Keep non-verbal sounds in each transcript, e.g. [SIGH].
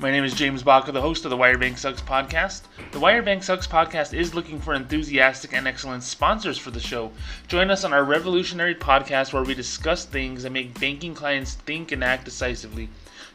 My name is James Baca, the host of the Wirebank Sucks podcast. The Wirebank Sucks podcast is looking for enthusiastic and excellent sponsors for the show. Join us on our revolutionary podcast where we discuss things that make banking clients think and act decisively.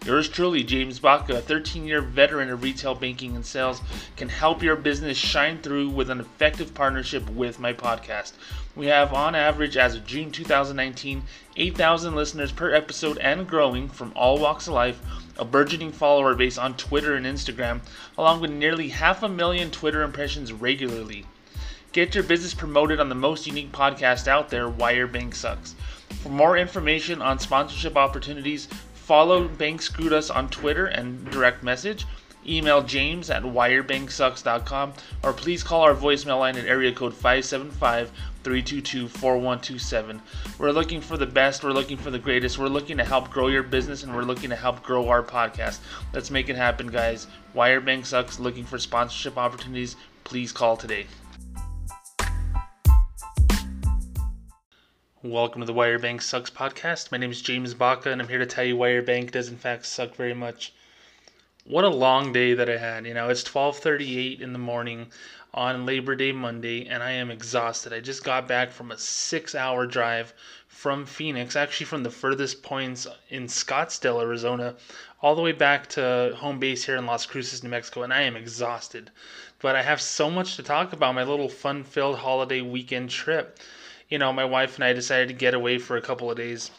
Yours truly, James Baca, a 13 year veteran of retail banking and sales, can help your business shine through with an effective partnership with my podcast. We have, on average, as of June 2019, 8,000 listeners per episode and growing from all walks of life a burgeoning follower base on Twitter and Instagram, along with nearly half a million Twitter impressions regularly. Get your business promoted on the most unique podcast out there, Wirebank Sucks. For more information on sponsorship opportunities, follow Bank Screwed Us on Twitter and direct message. Email james at wirebanksucks.com or please call our voicemail line at area code 575 322 4127. We're looking for the best, we're looking for the greatest, we're looking to help grow your business, and we're looking to help grow our podcast. Let's make it happen, guys. Wirebank Sucks looking for sponsorship opportunities. Please call today. Welcome to the Wire Bank Sucks podcast. My name is James Baca, and I'm here to tell you why your Wirebank does in fact suck very much. What a long day that I had. You know, it's 12:38 in the morning on Labor Day Monday, and I am exhausted. I just got back from a six-hour drive from Phoenix, actually from the furthest points in Scottsdale, Arizona, all the way back to home base here in Las Cruces, New Mexico, and I am exhausted. But I have so much to talk about my little fun-filled holiday weekend trip you know, my wife and I decided to get away for a couple of days.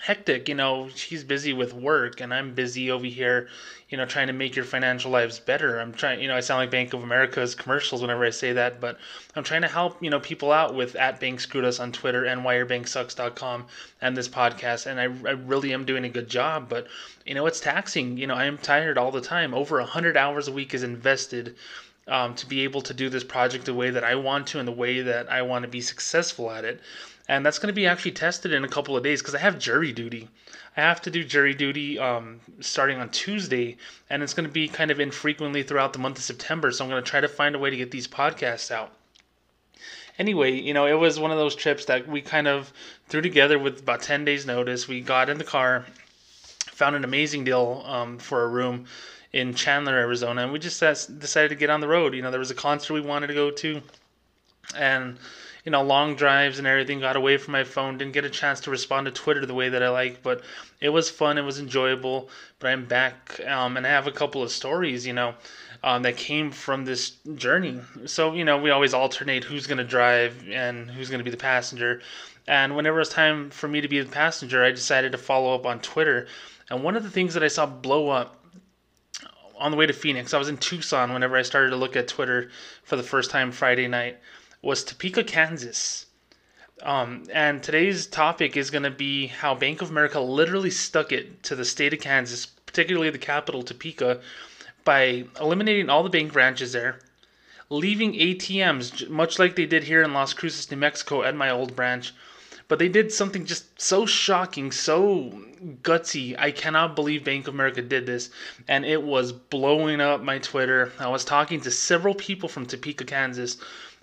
Hectic, you know, she's busy with work and I'm busy over here, you know, trying to make your financial lives better. I'm trying, you know, I sound like Bank of America's commercials whenever I say that, but I'm trying to help, you know, people out with at Bank Screwed Us on Twitter and wirebanksucks.com and this podcast. And I, I really am doing a good job, but, you know, it's taxing. You know, I am tired all the time. Over 100 hours a week is invested um, to be able to do this project the way that I want to and the way that I want to be successful at it. And that's going to be actually tested in a couple of days because I have jury duty. I have to do jury duty um, starting on Tuesday, and it's going to be kind of infrequently throughout the month of September. So I'm going to try to find a way to get these podcasts out. Anyway, you know, it was one of those trips that we kind of threw together with about 10 days' notice. We got in the car, found an amazing deal um, for a room in Chandler, Arizona, and we just decided to get on the road. You know, there was a concert we wanted to go to, and you know, long drives and everything. Got away from my phone, didn't get a chance to respond to Twitter the way that I like, but it was fun. It was enjoyable. But I'm back, um, and I have a couple of stories. You know. Um, that came from this journey. So, you know, we always alternate who's going to drive and who's going to be the passenger. And whenever it was time for me to be the passenger, I decided to follow up on Twitter. And one of the things that I saw blow up on the way to Phoenix, I was in Tucson whenever I started to look at Twitter for the first time Friday night, was Topeka, Kansas. Um, and today's topic is going to be how Bank of America literally stuck it to the state of Kansas, particularly the capital, Topeka, by eliminating all the bank branches there, leaving ATMs, much like they did here in Las Cruces, New Mexico, at my old branch, but they did something just so shocking, so gutsy. I cannot believe Bank of America did this. And it was blowing up my Twitter. I was talking to several people from Topeka, Kansas,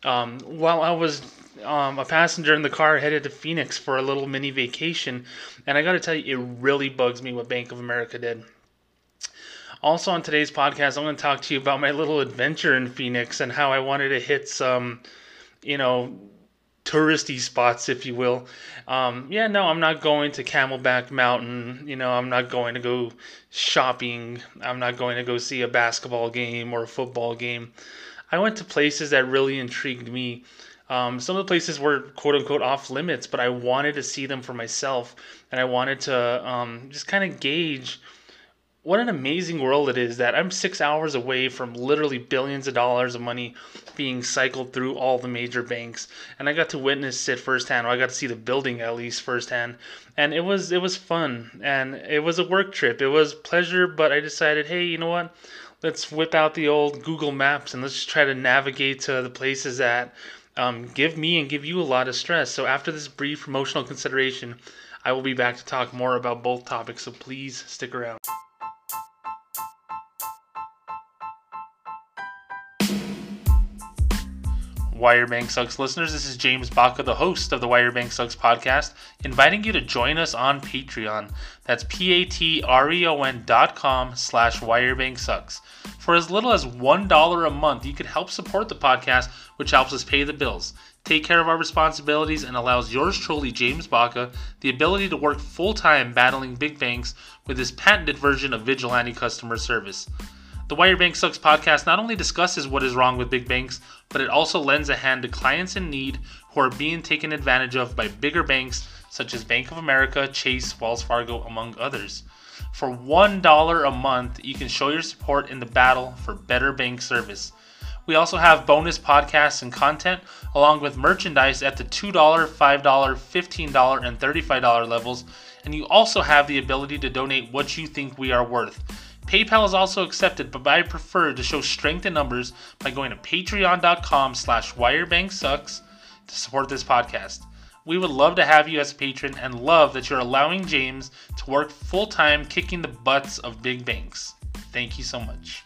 um, while I was um, a passenger in the car headed to Phoenix for a little mini vacation. And I got to tell you, it really bugs me what Bank of America did. Also, on today's podcast, I'm going to talk to you about my little adventure in Phoenix and how I wanted to hit some, you know, touristy spots, if you will. Um, yeah, no, I'm not going to Camelback Mountain. You know, I'm not going to go shopping. I'm not going to go see a basketball game or a football game. I went to places that really intrigued me. Um, some of the places were quote unquote off limits, but I wanted to see them for myself, and I wanted to um, just kind of gauge what an amazing world it is that I'm six hours away from literally billions of dollars of money being cycled through all the major banks, and I got to witness it firsthand. Or I got to see the building at least firsthand, and it was it was fun, and it was a work trip. It was pleasure, but I decided, hey, you know what? Let's whip out the old Google Maps and let's try to navigate to the places that um, give me and give you a lot of stress. So after this brief promotional consideration, I will be back to talk more about both topics. So please stick around. Wirebank Sucks listeners, this is James Baca, the host of the Wirebank Sucks podcast, inviting you to join us on Patreon. That's P-A-T-R-E-O-N dot com slash Wirebank Sucks. For as little as $1 a month, you can help support the podcast, which helps us pay the bills, take care of our responsibilities, and allows yours truly, James Baca, the ability to work full-time battling big banks with this patented version of vigilante customer service. The Wirebank Sucks podcast not only discusses what is wrong with big banks, but it also lends a hand to clients in need who are being taken advantage of by bigger banks such as Bank of America, Chase, Wells Fargo, among others. For $1 a month, you can show your support in the battle for better bank service. We also have bonus podcasts and content, along with merchandise at the $2, $5, $15, and $35 levels, and you also have the ability to donate what you think we are worth. PayPal is also accepted, but I prefer to show strength in numbers by going to patreon.com slash wirebanksucks to support this podcast. We would love to have you as a patron and love that you're allowing James to work full time kicking the butts of big banks. Thank you so much.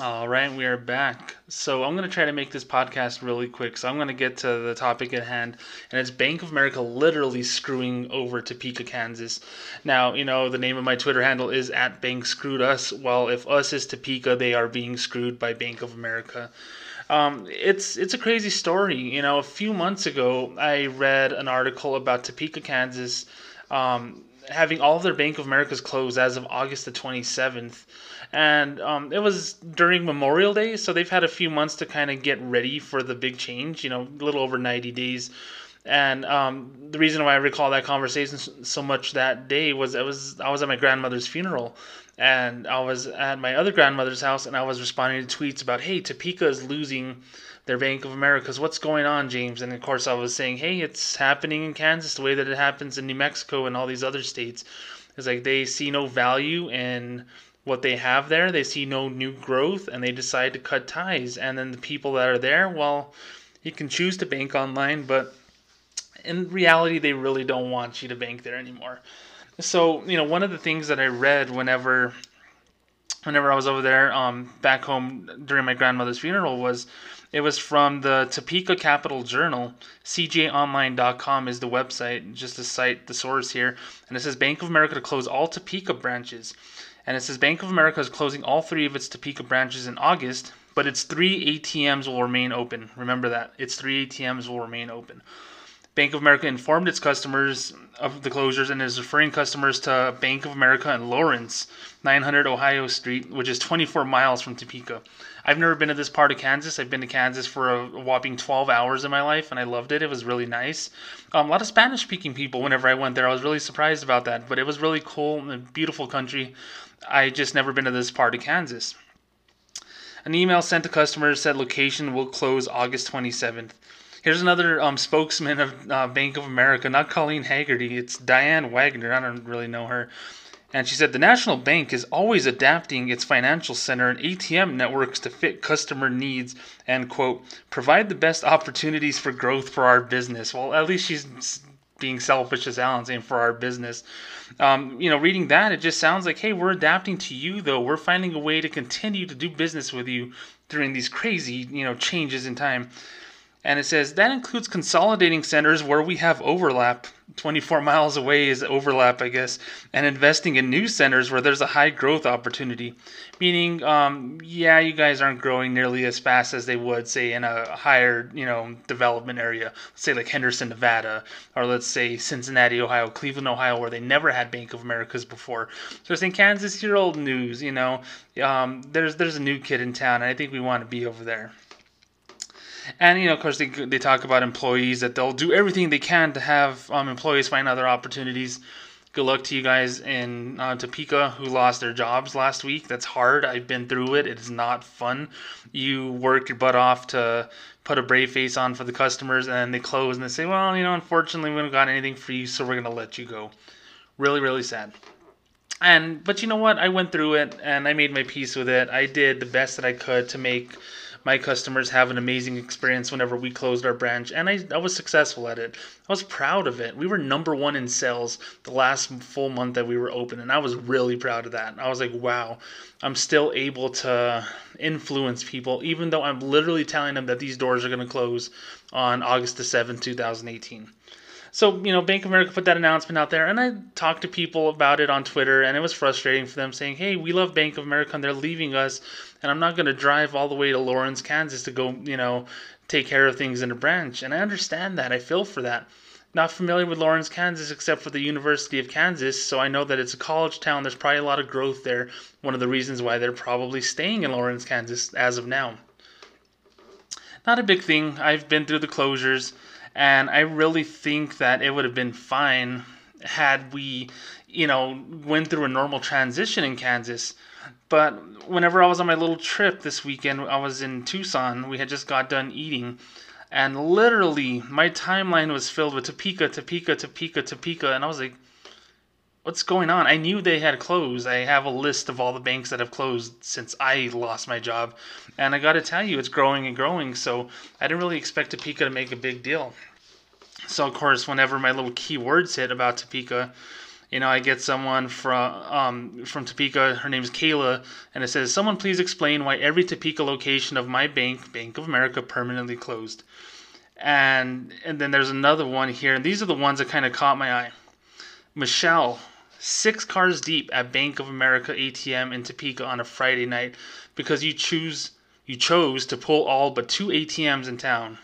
All right, we are back. So I'm going to try to make this podcast really quick. So I'm going to get to the topic at hand, and it's Bank of America literally screwing over Topeka, Kansas. Now, you know, the name of my Twitter handle is at Bank Screwed Us. Well, if us is Topeka, they are being screwed by Bank of America. Um, it's it's a crazy story. You know, a few months ago, I read an article about Topeka, Kansas, um, having all of their Bank of Americas closed as of August the 27th and um, it was during Memorial Day, so they've had a few months to kind of get ready for the big change. You know, a little over ninety days. And um, the reason why I recall that conversation so much that day was I was I was at my grandmother's funeral, and I was at my other grandmother's house, and I was responding to tweets about, "Hey, Topeka is losing their Bank of Americas. What's going on, James?" And of course, I was saying, "Hey, it's happening in Kansas the way that it happens in New Mexico and all these other states." It's like they see no value in what they have there. They see no new growth and they decide to cut ties. And then the people that are there, well, you can choose to bank online, but in reality, they really don't want you to bank there anymore. So, you know, one of the things that I read whenever whenever I was over there um, back home during my grandmother's funeral was it was from the Topeka Capital Journal. CJOnline.com is the website, just to cite the source here. And it says Bank of America to close all Topeka branches. And it says Bank of America is closing all three of its Topeka branches in August, but its three ATMs will remain open. Remember that. Its three ATMs will remain open. Bank of America informed its customers of the closures and is referring customers to Bank of America in Lawrence, 900 Ohio Street, which is 24 miles from Topeka. I've never been to this part of Kansas. I've been to Kansas for a whopping 12 hours in my life, and I loved it. It was really nice. Um, a lot of Spanish speaking people whenever I went there. I was really surprised about that, but it was really cool and beautiful country. I just never been to this part of Kansas. An email sent to customers said location will close August 27th. Here's another um, spokesman of uh, Bank of America, not Colleen Haggerty. It's Diane Wagner. I don't really know her. And she said the National Bank is always adapting its financial center and ATM networks to fit customer needs and, quote, provide the best opportunities for growth for our business. Well, at least she's being selfish as Alan's saying for our business. Um, you know, reading that, it just sounds like, hey, we're adapting to you though. We're finding a way to continue to do business with you during these crazy, you know, changes in time. And it says that includes consolidating centers where we have overlap. 24 miles away is overlap, I guess, and investing in new centers where there's a high growth opportunity. Meaning, um, yeah, you guys aren't growing nearly as fast as they would, say, in a higher, you know, development area. Let's say like Henderson, Nevada, or let's say Cincinnati, Ohio, Cleveland, Ohio, where they never had Bank of Americas before. So it's in Kansas, your old news, you know. Um, there's there's a new kid in town, and I think we want to be over there. And you know, of course, they they talk about employees that they'll do everything they can to have um, employees find other opportunities. Good luck to you guys in uh, Topeka who lost their jobs last week. That's hard. I've been through it. It is not fun. You work your butt off to put a brave face on for the customers, and they close and they say, "Well, you know, unfortunately, we don't got anything for you, so we're gonna let you go." Really, really sad and but you know what i went through it and i made my peace with it i did the best that i could to make my customers have an amazing experience whenever we closed our branch, and I, I was successful at it. I was proud of it. We were number one in sales the last full month that we were open, and I was really proud of that. I was like, wow, I'm still able to influence people, even though I'm literally telling them that these doors are going to close on August the 7th, 2018. So, you know, Bank of America put that announcement out there, and I talked to people about it on Twitter, and it was frustrating for them saying, hey, we love Bank of America, and they're leaving us, and I'm not going to drive all the way to Lawrence, Kansas to go, you know, take care of things in a branch. And I understand that. I feel for that. Not familiar with Lawrence, Kansas, except for the University of Kansas, so I know that it's a college town. There's probably a lot of growth there. One of the reasons why they're probably staying in Lawrence, Kansas as of now. Not a big thing. I've been through the closures. And I really think that it would have been fine had we, you know, went through a normal transition in Kansas. But whenever I was on my little trip this weekend, I was in Tucson. We had just got done eating. And literally, my timeline was filled with Topeka, Topeka, Topeka, Topeka. And I was like, what's going on? I knew they had closed. I have a list of all the banks that have closed since I lost my job. And I got to tell you, it's growing and growing. So I didn't really expect Topeka to make a big deal. So, of course, whenever my little keywords hit about Topeka, you know, I get someone from um, from Topeka. Her name is Kayla, and it says, "Someone please explain why every Topeka location of my bank, Bank of America, permanently closed." And and then there's another one here, and these are the ones that kind of caught my eye. Michelle, six cars deep at Bank of America ATM in Topeka on a Friday night because you choose you chose to pull all but two ATMs in town.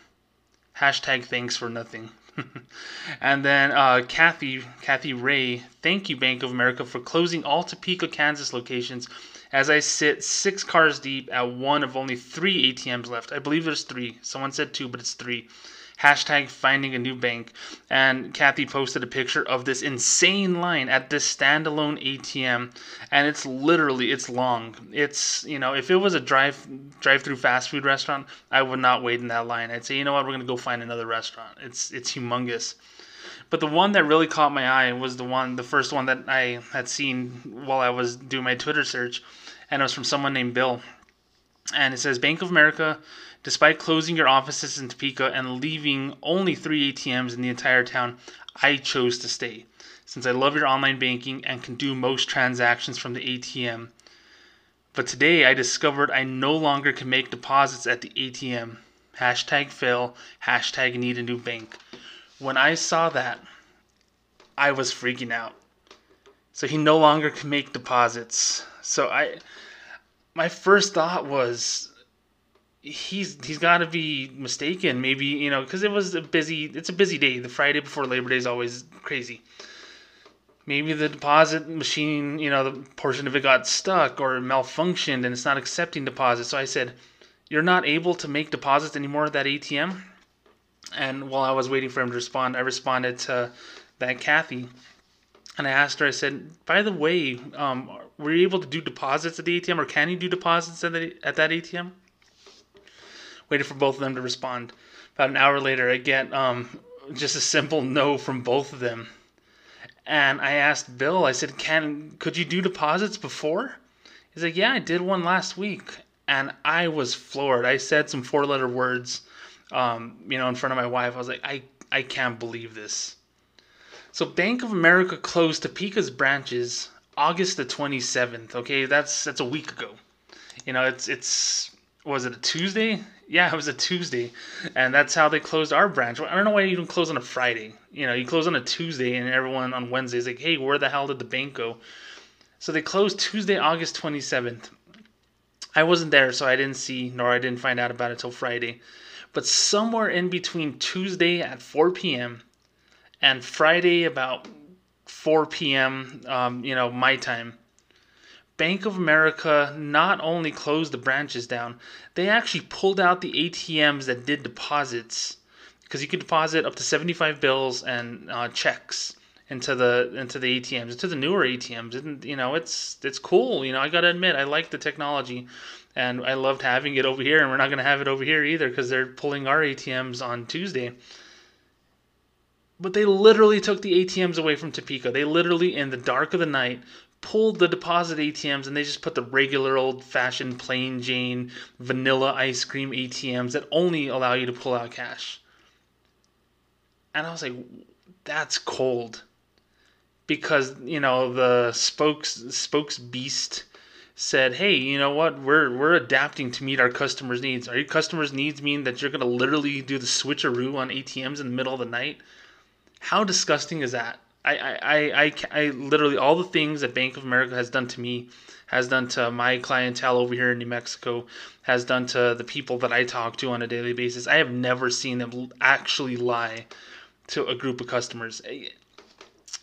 Hashtag thanks for nothing. [LAUGHS] and then uh, Kathy Kathy Ray, thank you Bank of America for closing all Topeka, Kansas locations. As I sit six cars deep at one of only three ATMs left. I believe there's three. Someone said two, but it's three hashtag finding a new bank. And Kathy posted a picture of this insane line at this standalone ATM, and it's literally it's long. It's you know if it was a drive drive through fast food restaurant, I would not wait in that line. I'd say you know what we're gonna go find another restaurant. It's it's humongous. But the one that really caught my eye was the one, the first one that I had seen while I was doing my Twitter search, and it was from someone named Bill. And it says Bank of America Despite closing your offices in Topeka and leaving only three ATMs in the entire town, I chose to stay since I love your online banking and can do most transactions from the ATM. But today I discovered I no longer can make deposits at the ATM. Hashtag fail, hashtag need a new bank. When I saw that, I was freaking out. So he no longer can make deposits. So I my first thought was he's he's got to be mistaken maybe you know because it was a busy it's a busy day. The friday before labor day is always crazy. Maybe the deposit machine you know the portion of it got stuck or malfunctioned and it's not accepting deposits. So i said you're not able to make deposits anymore at that atm and while i was waiting for him to respond i responded to that kathy. And i asked her i said by the way um, were you able to do deposits at the atm or can you do deposits at, the, at that atm waited for both of them to respond. About an hour later, I get um, just a simple no from both of them. And I asked Bill, I said, "Can could you do deposits before?" He's like, "Yeah, I did one last week." And I was floored. I said some four-letter words, um, you know, in front of my wife. I was like, "I I can't believe this." So Bank of America closed Topeka's branches August the 27th. Okay, that's that's a week ago. You know, it's it's was it a Tuesday? Yeah, it was a Tuesday, and that's how they closed our branch. I don't know why you don't close on a Friday. You know, you close on a Tuesday, and everyone on Wednesday is like, "Hey, where the hell did the bank go?" So they closed Tuesday, August twenty seventh. I wasn't there, so I didn't see nor I didn't find out about it till Friday. But somewhere in between Tuesday at 4 p.m. and Friday about 4 p.m. Um, you know, my time, Bank of America not only closed the branches down, they actually pulled out the ATMs that did deposits because you could deposit up to 75 bills and uh, checks into the into the ATMs, into the newer ATMs. And you know, it's it's cool. You know, I got to admit, I like the technology, and I loved having it over here. And we're not to have it over here either because they're pulling our ATMs on Tuesday. But they literally took the ATMs away from Topeka. They literally, in the dark of the night, pulled the deposit ATMs and they just put the regular old fashioned plain Jane vanilla ice cream ATMs that only allow you to pull out cash. And I was like, that's cold. Because, you know, the spokes spokes beast said, "Hey, you know what? We're we're adapting to meet our customers' needs. Are your customers' needs mean that you're going to literally do the switcheroo on ATMs in the middle of the night? How disgusting is that? I, I, I, I, literally all the things that Bank of America has done to me, has done to my clientele over here in New Mexico, has done to the people that I talk to on a daily basis. I have never seen them actually lie to a group of customers.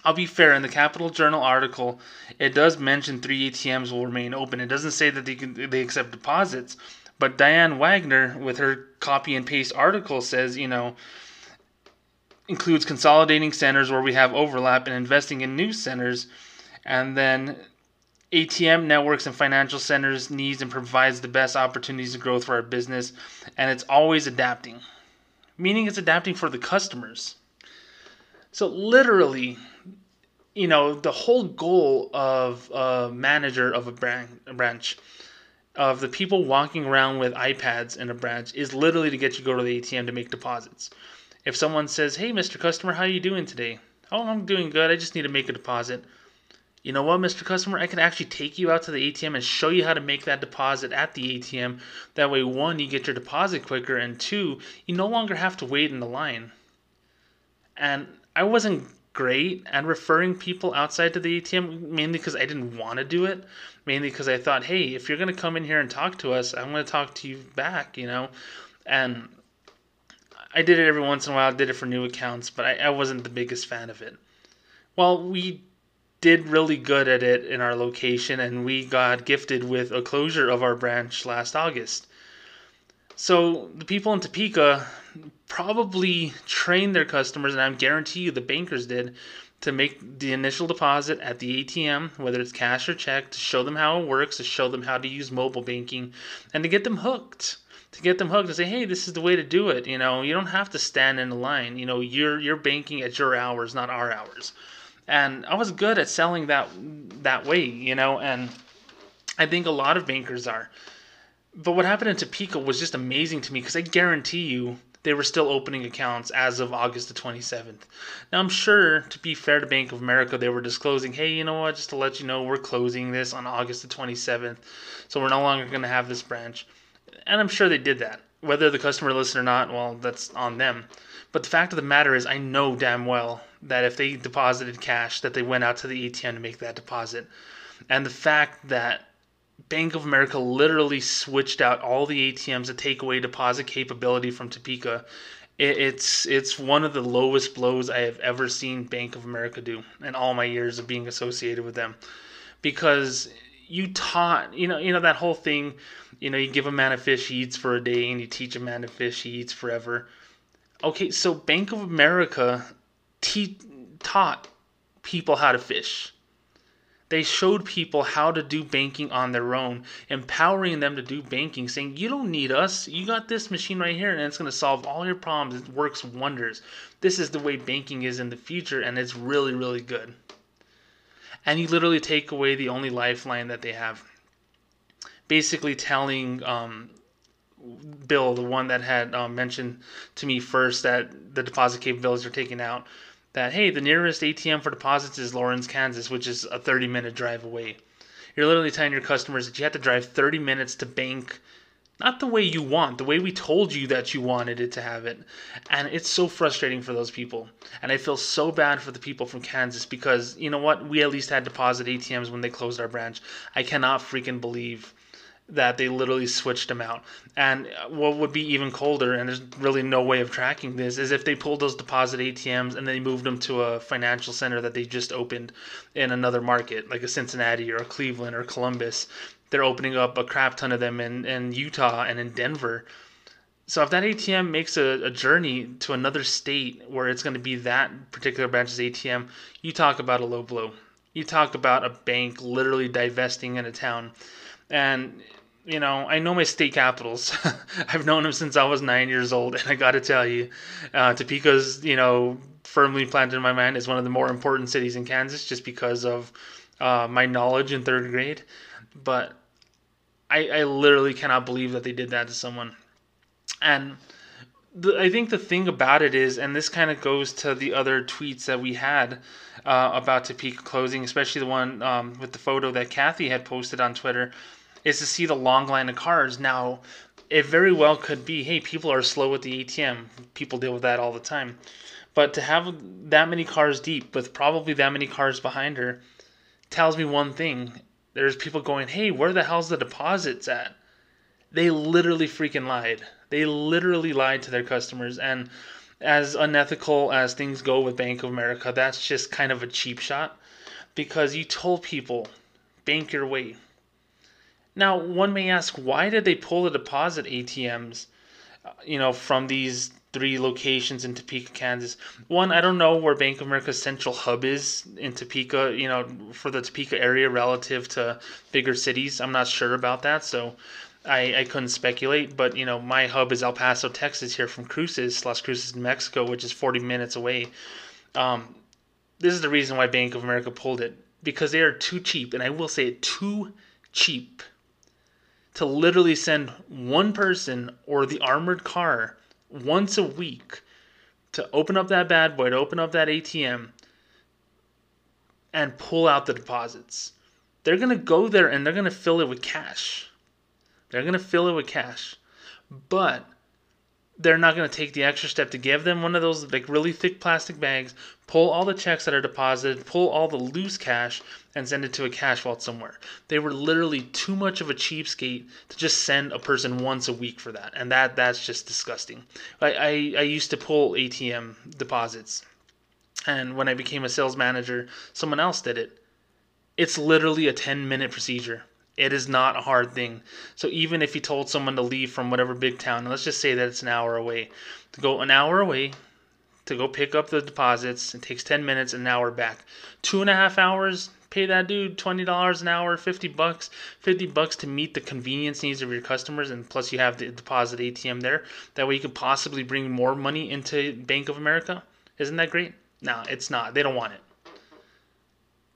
I'll be fair. In the Capital Journal article, it does mention three ATMs will remain open. It doesn't say that they can they accept deposits, but Diane Wagner, with her copy and paste article, says you know includes consolidating centers where we have overlap and investing in new centers, and then ATM networks and financial centers needs and provides the best opportunities of growth for our business, and it's always adapting, meaning it's adapting for the customers. So literally, you know, the whole goal of a manager of a branch, of the people walking around with iPads in a branch, is literally to get you to go to the ATM to make deposits. If someone says, "Hey, Mr. Customer, how are you doing today?" "Oh, I'm doing good. I just need to make a deposit." You know what, Mr. Customer? I can actually take you out to the ATM and show you how to make that deposit at the ATM. That way, one, you get your deposit quicker, and two, you no longer have to wait in the line. And I wasn't great at referring people outside to the ATM, mainly because I didn't want to do it. Mainly because I thought, hey, if you're going to come in here and talk to us, I'm going to talk to you back, you know? And I did it every once in a while. I did it for new accounts, but I, I wasn't the biggest fan of it. Well, we did really good at it in our location, and we got gifted with a closure of our branch last August. So the people in Topeka probably trained their customers, and I guarantee you the bankers did, to make the initial deposit at the ATM, whether it's cash or check, to show them how it works, to show them how to use mobile banking, and to get them hooked to get them hooked and say, hey, this is the way to do it. You know, you don't have to stand in a line. You know, you're you're banking at your hours, not our hours. And I was good at selling that that way, you know, and I think a lot of bankers are. But what happened in Topeka was just amazing to me because I guarantee you they were still opening accounts as of August the 27th. Now, I'm sure, to be fair to Bank of America, they were disclosing, hey, you know what, just to let you know, we're closing this on August the 27th, so we're no longer going to have this branch. And I'm sure they did that. Whether the customer listened or not, well, that's on them. But the fact of the matter is, I know damn well that if they deposited cash, that they went out to the ATM to make that deposit. And the fact that Bank of America literally switched out all the ATMs to take away deposit capability from Topeka. it's it's one of the lowest blows I have ever seen Bank of America do in all my years of being associated with them, because you taught you know you know that whole thing you know, you give a man a fish, he eats for a day, and you teach a man to fish, he eats forever. Okay, so Bank of America te- taught people how to fish. They showed people how to do banking on their own, empowering them to do banking, saying, You don't need us. You got this machine right here, and it's going to solve all your problems. It works wonders. This is the way banking is in the future, and it's really, really good. And you literally take away the only lifeline that they have basically telling um, Bill, the one that had um, mentioned to me first that the deposit capabilities are taken out, that hey, the nearest ATM for deposits is Lawrence, Kansas, which is a 30 minute drive away. You're literally telling your customers that you have to drive 30 minutes to bank not the way you want, the way we told you that you wanted it to have it. And it's so frustrating for those people. And I feel so bad for the people from Kansas because, you know what? We at least had deposit ATMs when they closed our branch. I cannot freaking believe that they literally switched them out. And what would be even colder, and there's really no way of tracking this, is if they pulled those deposit ATMs and they moved them to a financial center that they just opened in another market, like a Cincinnati or a Cleveland or Columbus. They're opening up a crap ton of them in, in Utah and in Denver. So if that ATM makes a, a journey to another state where it's going to be that particular branch's ATM, you talk about a low blow. You talk about a bank literally divesting in a town. And you know, I know my state capitals. [LAUGHS] I've known them since I was nine years old, and I got to tell you, uh, Topeka's, you know, firmly planted in my mind as one of the more important cities in Kansas, just because of uh, my knowledge in third grade, but I, I literally cannot believe that they did that to someone. And the, I think the thing about it is, and this kind of goes to the other tweets that we had uh, about Topeka closing, especially the one um, with the photo that Kathy had posted on Twitter, is to see the long line of cars. Now, it very well could be, hey, people are slow at the ATM. People deal with that all the time. But to have that many cars deep with probably that many cars behind her tells me one thing. There's people going, hey, where the hell's the deposits at? They literally freaking lied. They literally lied to their customers. And as unethical as things go with Bank of America, that's just kind of a cheap shot because you told people, bank your way. Now, one may ask, why did they pull the deposit ATMs, uh, you know, from these three locations in Topeka, Kansas? One, I don't know where Bank of America's central hub is in Topeka, you know, for the Topeka area relative to bigger cities. I'm not sure about that, so I, I couldn't speculate, but you know, my hub is El Paso, Texas, here from Cruces, Las Cruces, Mexico, which is 40 minutes away. Um, this is the reason why Bank of America pulled it because they are too cheap, and I will say it too cheap to literally send one person or the armored car once a week to open up that bad boy, to open up that ATM, and pull out the deposits. They're gonna go there and they're gonna fill it with cash they're going to fill it with cash. But they're not going to take the extra step to give them one of those like really thick plastic bags, pull all the checks that are deposited, pull all the loose cash, and send it to a cash vault somewhere. They were literally too much of a cheapskate to just send a person once a week for that, and that that's just disgusting. I I, I used to pull ATM deposits, and when I became a sales manager, someone else did it. It's literally a ten minute procedure. It is not a hard thing. So even if you told someone to leave from whatever big town, let's just say that it's an hour away, to go an hour away to go pick up the deposits, it takes 10 minutes, an hour back. Two and a half hours, pay that dude $20 an hour, 50 bucks, 50 bucks to meet the convenience needs of your customers, and plus you have the deposit ATM there. That way you could possibly bring more money into Bank of America. Isn't that great? No, it's not. They don't want it.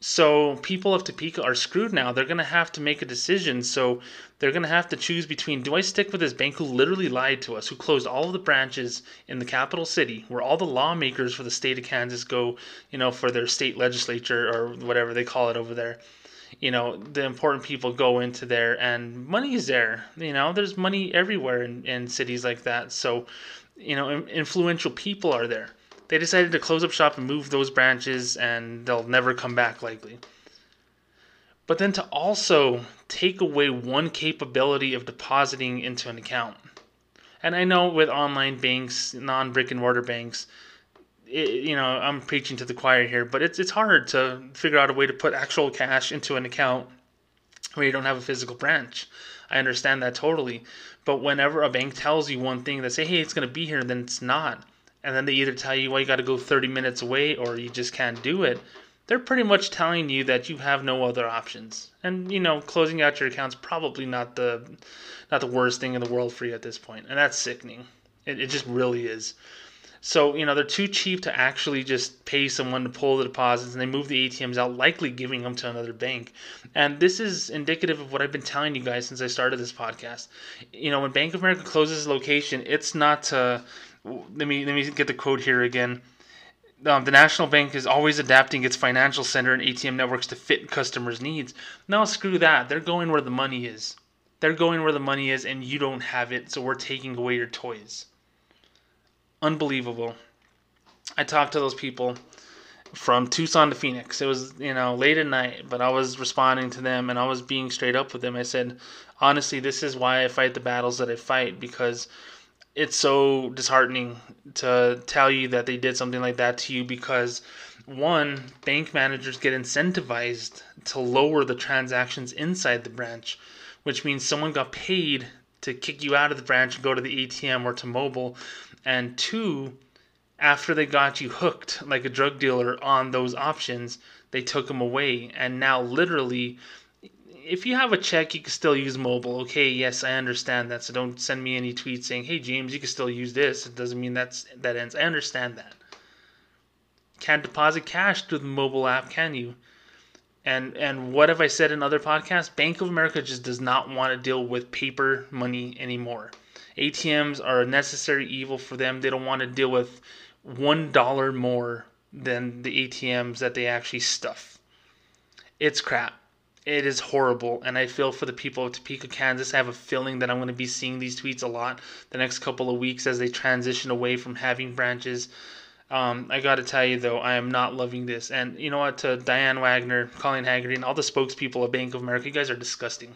So people of Topeka are screwed now. They're going to have to make a decision. So they're going to have to choose between do I stick with this bank who literally lied to us, who closed all of the branches in the capital city where all the lawmakers for the state of Kansas go, you know, for their state legislature or whatever they call it over there. You know, the important people go into there and money is there. You know, there's money everywhere in, in cities like that. So, you know, influential people are there they decided to close up shop and move those branches, and they'll never come back likely. But then to also take away one capability of depositing into an account. And I know with online banks, non brick and mortar banks, it, you know, I'm preaching to the choir here, but it's it's hard to figure out a way to put actual cash into an account where you don't have a physical branch. I understand that totally. But whenever a bank tells you one thing, they say, hey, it's going to be here, then it's not and then they either tell you, well, you got to go 30 minutes away or you just can't do it, they're pretty much telling you that you have no other options. And you know, closing out your account's probably not the not the worst thing in the world for you at this point. and that's sickening. It, it just really is. So, you know, they're too cheap to actually just pay someone to pull the deposits and they move the ATMs out, likely giving them to another bank. And this is indicative of what I've been telling you guys since I started this podcast. You know, when Bank of America closes a location, it's not to let me let me get the quote here again. Um, the National Bank is always adapting its financial center and ATM networks to fit customers' needs. No, screw that. They're going where the money is. They're going where the money is, and you don't have it, so we're taking away your toys. Unbelievable. I talked to those people from Tucson to Phoenix. It was, you know, late at night, but I was responding to them and I was being straight up with them. I said, honestly, this is why I fight the battles that I fight because it's so disheartening to tell you that they did something like that to you because one bank managers get incentivized to lower the transactions inside the branch which means someone got paid to kick you out of the branch and go to the ATM or to mobile. And two after they got you hooked like a drug dealer on those options they took them away. And now literally if you have a check, you can still use mobile. Okay, yes, I understand that. So don't send me any tweets saying, "Hey, James, you can still use this." It doesn't mean that's that ends. I understand that. Can't deposit cash through the mobile app, can you? And and what have I said in other podcasts? Bank of America just does not want to deal with paper money anymore. ATMs are a necessary evil for them. They don't want to deal with one dollar more than the ATMs that they actually stuff. It's crap. It is horrible, and I feel for the people of Topeka, Kansas. I have a feeling that I'm going to be seeing these tweets a lot the next couple of weeks as they transition away from having branches. Um, I got to tell you though, I am not loving this. And you know what? To Diane Wagner, Colleen Haggerty, and all the spokespeople of Bank of America, you guys are disgusting.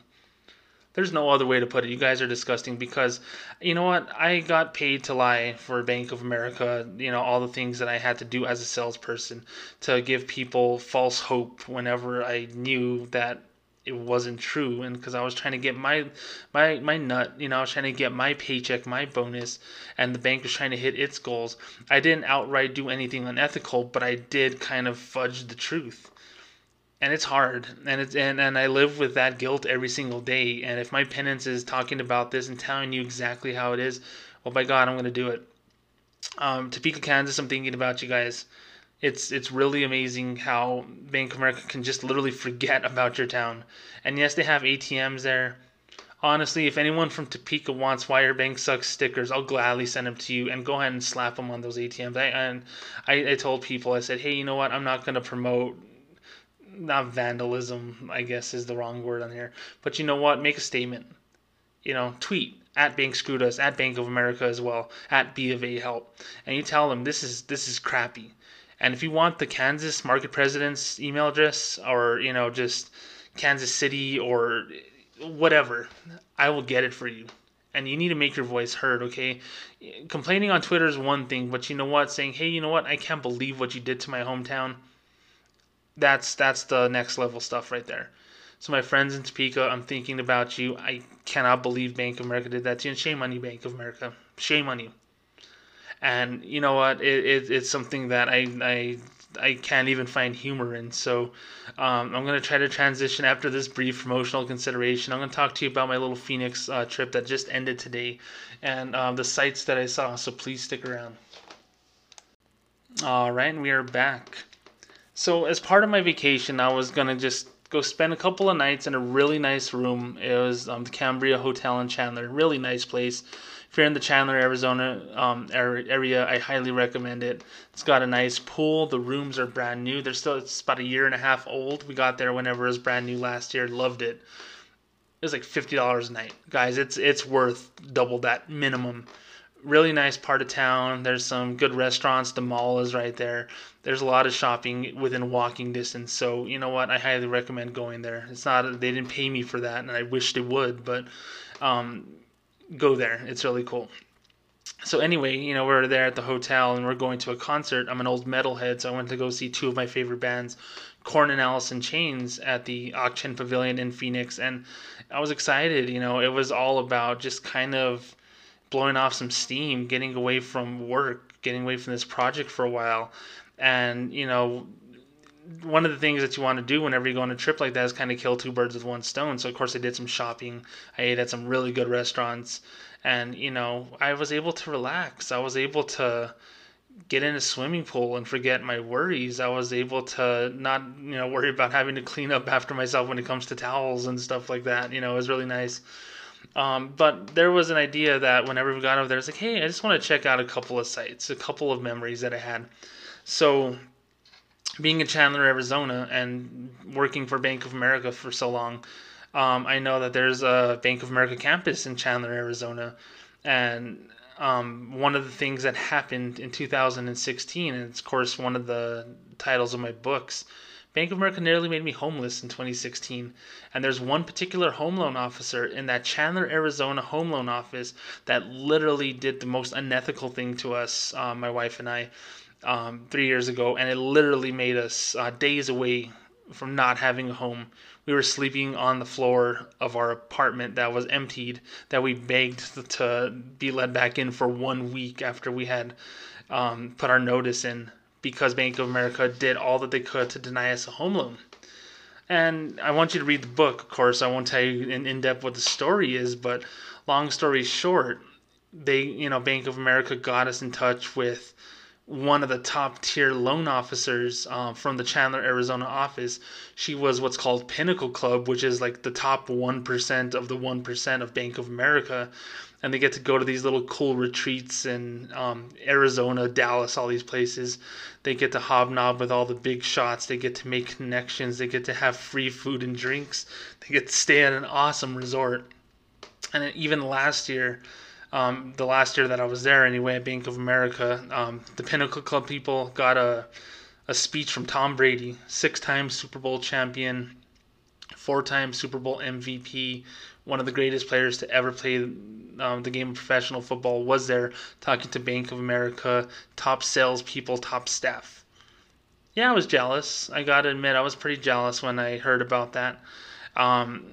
There's no other way to put it. You guys are disgusting because, you know what? I got paid to lie for Bank of America. You know all the things that I had to do as a salesperson to give people false hope whenever I knew that it wasn't true and because I was trying to get my my my nut, you know, I was trying to get my paycheck, my bonus, and the bank was trying to hit its goals. I didn't outright do anything unethical, but I did kind of fudge the truth and it's hard and it's and, and i live with that guilt every single day and if my penance is talking about this and telling you exactly how it is well by god i'm going to do it. Um, topeka kansas i'm thinking about you guys. It's it's really amazing how bank of america can just literally forget [LAUGHS] about your town. And yes they have atms there. Honestly if anyone from topeka wants wire bank sucks stickers i'll gladly send them to you and go ahead and slap them on those atms I, and I, I told people i said hey you know what? I'm not going to promote not vandalism, I guess is the wrong word on here. But you know what? Make a statement. You know, tweet at Bank Us, at Bank of America as well, at B of A Help, and you tell them this is this is crappy. And if you want the Kansas market president's email address, or you know, just Kansas City or whatever, I will get it for you. And you need to make your voice heard, okay? Complaining on Twitter is one thing, but you know what? Saying, hey, you know what? I can't believe what you did to my hometown that's that's the next level stuff right there. So my friends in Topeka, I'm thinking about you. I cannot believe Bank of America did that to you. And shame on you, Bank of America. Shame on you. And you know what? It, it it's something that I I I can't even find humor in. So um, I'm gonna try to transition after this brief promotional consideration. I'm gonna talk to you about my little Phoenix uh, trip that just ended today, and um, the sights that I saw. So please stick around. All right, and we are back. So as part of my vacation, I was gonna just go spend a couple of nights in a really nice room. It was um, the Cambria Hotel in Chandler, really nice place. If you're in the Chandler, Arizona um, area, I highly recommend it. It's got a nice pool. The rooms are brand new. They're still it's about a year and a half old. We got there whenever it was brand new last year. Loved it. It was like fifty dollars a night, guys. It's it's worth double that minimum really nice part of town. There's some good restaurants. The mall is right there. There's a lot of shopping within walking distance. So you know what? I highly recommend going there. It's not they didn't pay me for that, and I wish they would, but um, go there. It's really cool. So anyway, you know we're there at the hotel and we're going to a concert. I'm an old metalhead, so I went to go see two of my favorite bands, Korn and Alice in Chains, at the Ak-Chin Pavilion in Phoenix, and I was excited. You know, it was all about just kind of blowing off some steam, getting away from work, getting away from this project for a while. And, you know, one of the things that you want to do whenever you go on a trip like that is kind of kill two birds with one stone. So, of course, I did some shopping. I ate at some really good restaurants. And, you know, I was able to relax. I was able to get in a swimming pool and forget my worries. I was able to not, you know, worry about having to clean up after myself when it comes to towels and stuff like that. You know, it was really nice. Um, but there was an idea that whenever we got over there, it's like, hey, I just want to check out a couple of sites, a couple of memories that I had. So, being in Chandler, Arizona, and working for Bank of America for so long, um, I know that there's a Bank of America campus in Chandler, Arizona, and um, one of the things that happened in 2016, and it's of course one of the titles of my books, Bank of America nearly made me homeless in 2016. And there's one particular home loan officer in that Chandler, Arizona home loan office that literally did the most unethical thing to us, uh, my wife and I, um, three years ago. And it literally made us uh, days away from not having a home. We were sleeping on the floor of our apartment that was emptied, that we begged to be let back in for one week after we had um, put our notice in because Bank of America did all that they could to deny us a home loan. And I want you to read the book, of course. I won't tell you in, in depth what the story is, but long story short, they, you know, Bank of America got us in touch with one of the top tier loan officers um, from the Chandler, Arizona office. She was what's called Pinnacle Club, which is like the top 1% of the 1% of Bank of America. And they get to go to these little cool retreats in um, Arizona, Dallas, all these places. They get to hobnob with all the big shots. They get to make connections. They get to have free food and drinks. They get to stay at an awesome resort. And even last year, um, the last year that I was there anyway at Bank of America, um, the Pinnacle Club people got a, a speech from Tom Brady, six time Super Bowl champion, four time Super Bowl MVP, one of the greatest players to ever play um, the game of professional football, was there talking to Bank of America, top salespeople, top staff. Yeah, I was jealous. I gotta admit, I was pretty jealous when I heard about that. Um,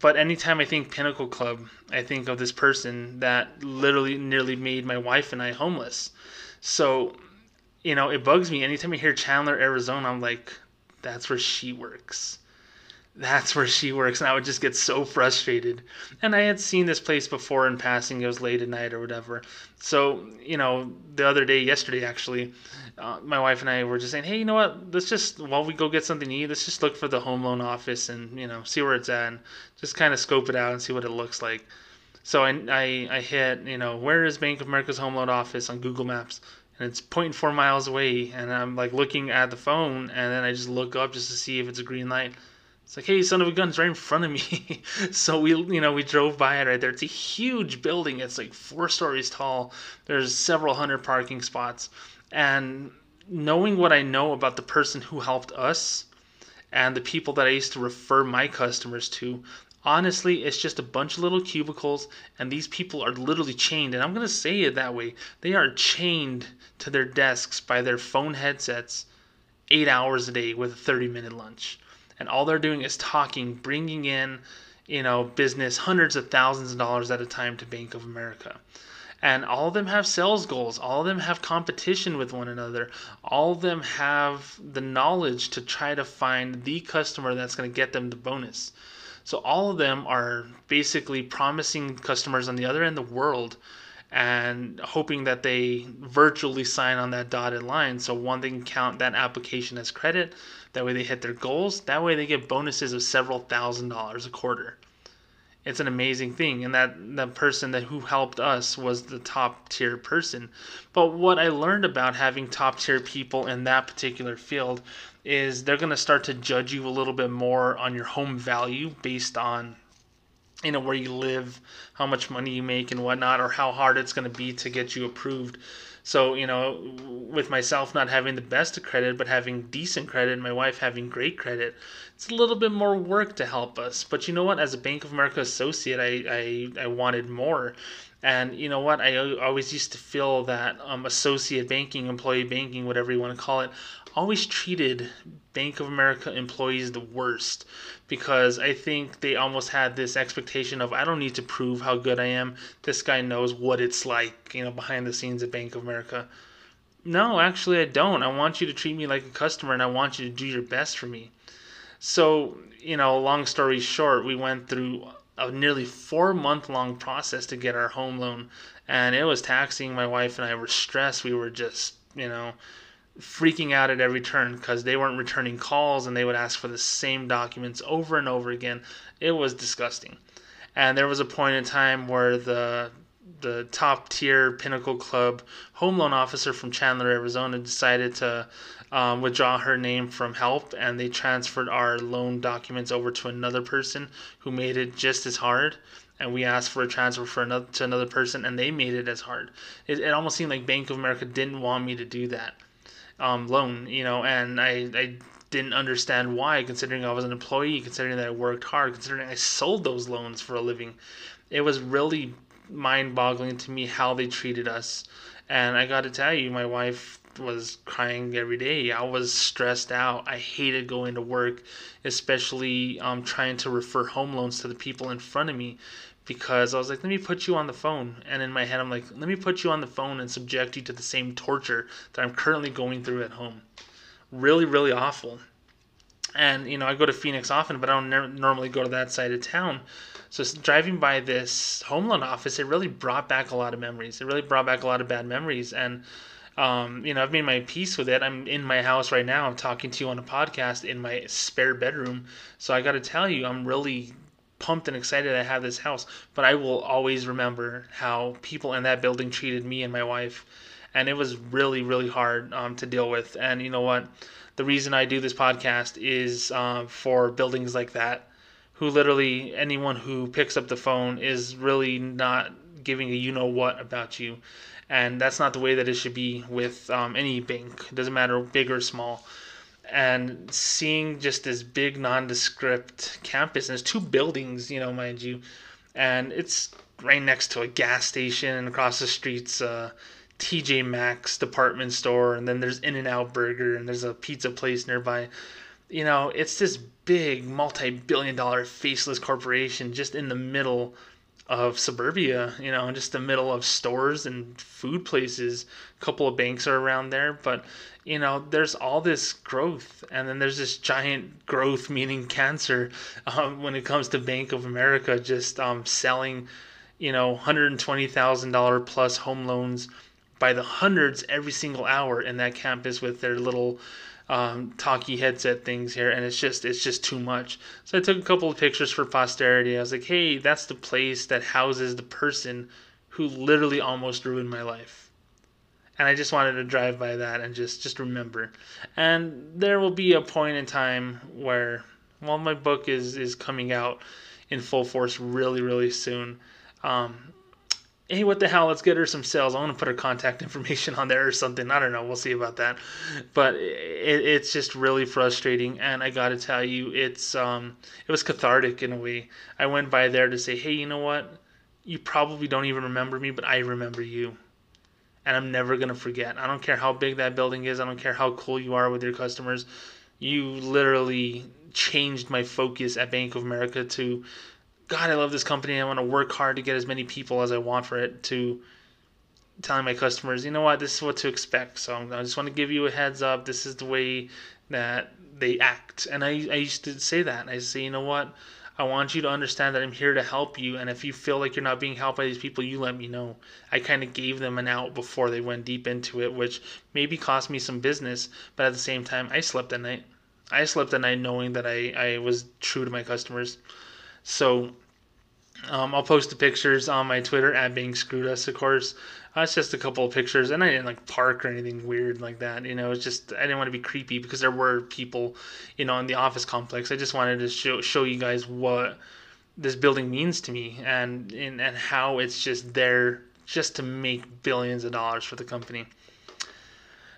but anytime I think Pinnacle Club, I think of this person that literally nearly made my wife and I homeless. So, you know, it bugs me anytime I hear Chandler, Arizona. I'm like, that's where she works that's where she works and i would just get so frustrated. And i had seen this place before in passing it was late at night or whatever. So you know the other day yesterday actually uh, my wife and i were just saying hey you know what? Let's just while we go get something to eat let's just look for the home loan office and you know see where it's at and just kind of scope it out and see what it looks like. So I, I, I hit you know where is bank of america's home loan office on google maps? And it's 0.4 miles away and i'm like looking at the phone and then i just look up just to see if it's a green light it's like, hey, son of a gun, it's right in front of me. [LAUGHS] so we, you know, we drove by it right there. It's a huge building. It's like four stories tall. There's several hundred parking spots. And knowing what I know about the person who helped us and the people that I used to refer my customers to, honestly, it's just a bunch of little cubicles, and these people are literally chained. And I'm going to say it that way they are chained to their desks by their phone headsets eight hours a day with a 30 minute lunch and all they're doing is talking, bringing in, you know, business hundreds of thousands of dollars at a time to Bank of America. And all of them have sales goals. All of them have competition with one another. All of them have the knowledge to try to find the customer that's going to get them the bonus. So all of them are basically promising customers on the other end of the world and hoping that they virtually sign on that dotted line so one they can count that application as credit that way they hit their goals. That way they get bonuses of several thousand dollars a quarter. It's an amazing thing. And that that person that who helped us was the top tier person. But what i learned about having top tier people in that particular field is they're going to start to judge you a little bit more on your home value based on you know where you live, how much money you make, and whatnot, or how hard it's going to be to get you approved. So you know, with myself not having the best of credit, but having decent credit, and my wife having great credit, it's a little bit more work to help us. But you know what? As a Bank of America associate, I I, I wanted more. And you know what? I always used to feel that um, associate banking, employee banking, whatever you want to call it, always treated Bank of America employees the worst because I think they almost had this expectation of I don't need to prove how good I am. This guy knows what it's like, you know, behind the scenes at Bank of America. No, actually I don't. I want you to treat me like a customer and I want you to do your best for me. So, you know, long story short, we went through a nearly 4 month long process to get our home loan and it was taxing. My wife and I were stressed. We were just, you know, freaking out at every turn because they weren't returning calls and they would ask for the same documents over and over again. It was disgusting. And there was a point in time where the the top tier Pinnacle Club home loan officer from Chandler, Arizona, decided to um, withdraw her name from help, and they transferred our loan documents over to another person who made it just as hard. And we asked for a transfer for another to another person, and they made it as hard. It, it almost seemed like Bank of America didn't want me to do that um, loan, you know, and I, I didn't understand why, considering I was an employee, considering that I worked hard, considering I sold those loans for a living. It was really mind boggling to me how they treated us. And I got to tell you, my wife was crying every day. I was stressed out. I hated going to work, especially um, trying to refer home loans to the people in front of me because I was like, let me put you on the phone. And in my head, I'm like, let me put you on the phone and subject you to the same torture that I'm currently going through at home. Really, really awful. And, you know, I go to Phoenix often, but I don't ne- normally go to that side of town. So driving by this home loan office, it really brought back a lot of memories. It really brought back a lot of bad memories. And Um, you know, I've made my peace with it. I'm in my house right now. I'm talking to you on a podcast in my spare bedroom. So I got to tell you, I'm really pumped and excited I have this house. But I will always remember how people in that building treated me and my wife. And it was really, really hard um, to deal with. And you know what? The reason I do this podcast is uh, for buildings like that, who literally, anyone who picks up the phone is really not giving a you know what about you and that's not the way that it should be with um, any bank. It doesn't matter big or small. And seeing just this big nondescript campus, and there's two buildings, you know, mind you, and it's right next to a gas station, and across the streets, uh, TJ Maxx department store, and then there's In-N-Out Burger, and there's a pizza place nearby. You know, it's this big multi billion dollar faceless corporation just in the middle of suburbia, you know, just the middle of stores and food places. A couple of banks are around there, but you know, there's all this growth, and then there's this giant growth, meaning cancer, um, when it comes to Bank of America just um, selling, you know, hundred and twenty thousand dollar plus home loans by the hundreds every single hour in that campus with their little um, talkie headset things here, and it's just it's just too much. So I took a couple of pictures for posterity. I was like, hey, that's the place that houses the person who literally almost ruined my life. And I just wanted to drive by that and just just remember. And there will be a point in time where, well, my book is is coming out in full force really really soon. Um, hey, what the hell? Let's get her some sales. I want to put her contact [LAUGHS] information on there or something. I don't know. We'll see about that. But it, it's just really frustrating. And I got to tell you, it's um, it was cathartic in a way. I went by there to say, hey, you know what? You probably don't even remember me, but I remember you. And I'm never going to forget. I don't care how big that building is. I don't care how cool you are with your customers. You literally changed my focus at Bank of America to God, I love this company. I want to work hard to get as many people as I want for it to telling my customers, you know what, this is what to expect. So I just want to give you a heads up. This is the way that they act. And I, I used to say that. I say, you know what, I want you to understand that I'm here to help you. And if you feel like you're not being helped by these people, you let me know. I kind of gave them an out before they went deep into it, which maybe cost me some business. But at the same time, I slept at night. I slept at night knowing that I, I was true to my customers. So um, I'll post the pictures on my Twitter at being screwed us, of course. Uh, it's just a couple of pictures, and I didn't like park or anything weird like that. You know, it's just I didn't want to be creepy because there were people, you know, in the office complex. I just wanted to show show you guys what this building means to me and and, and how it's just there just to make billions of dollars for the company.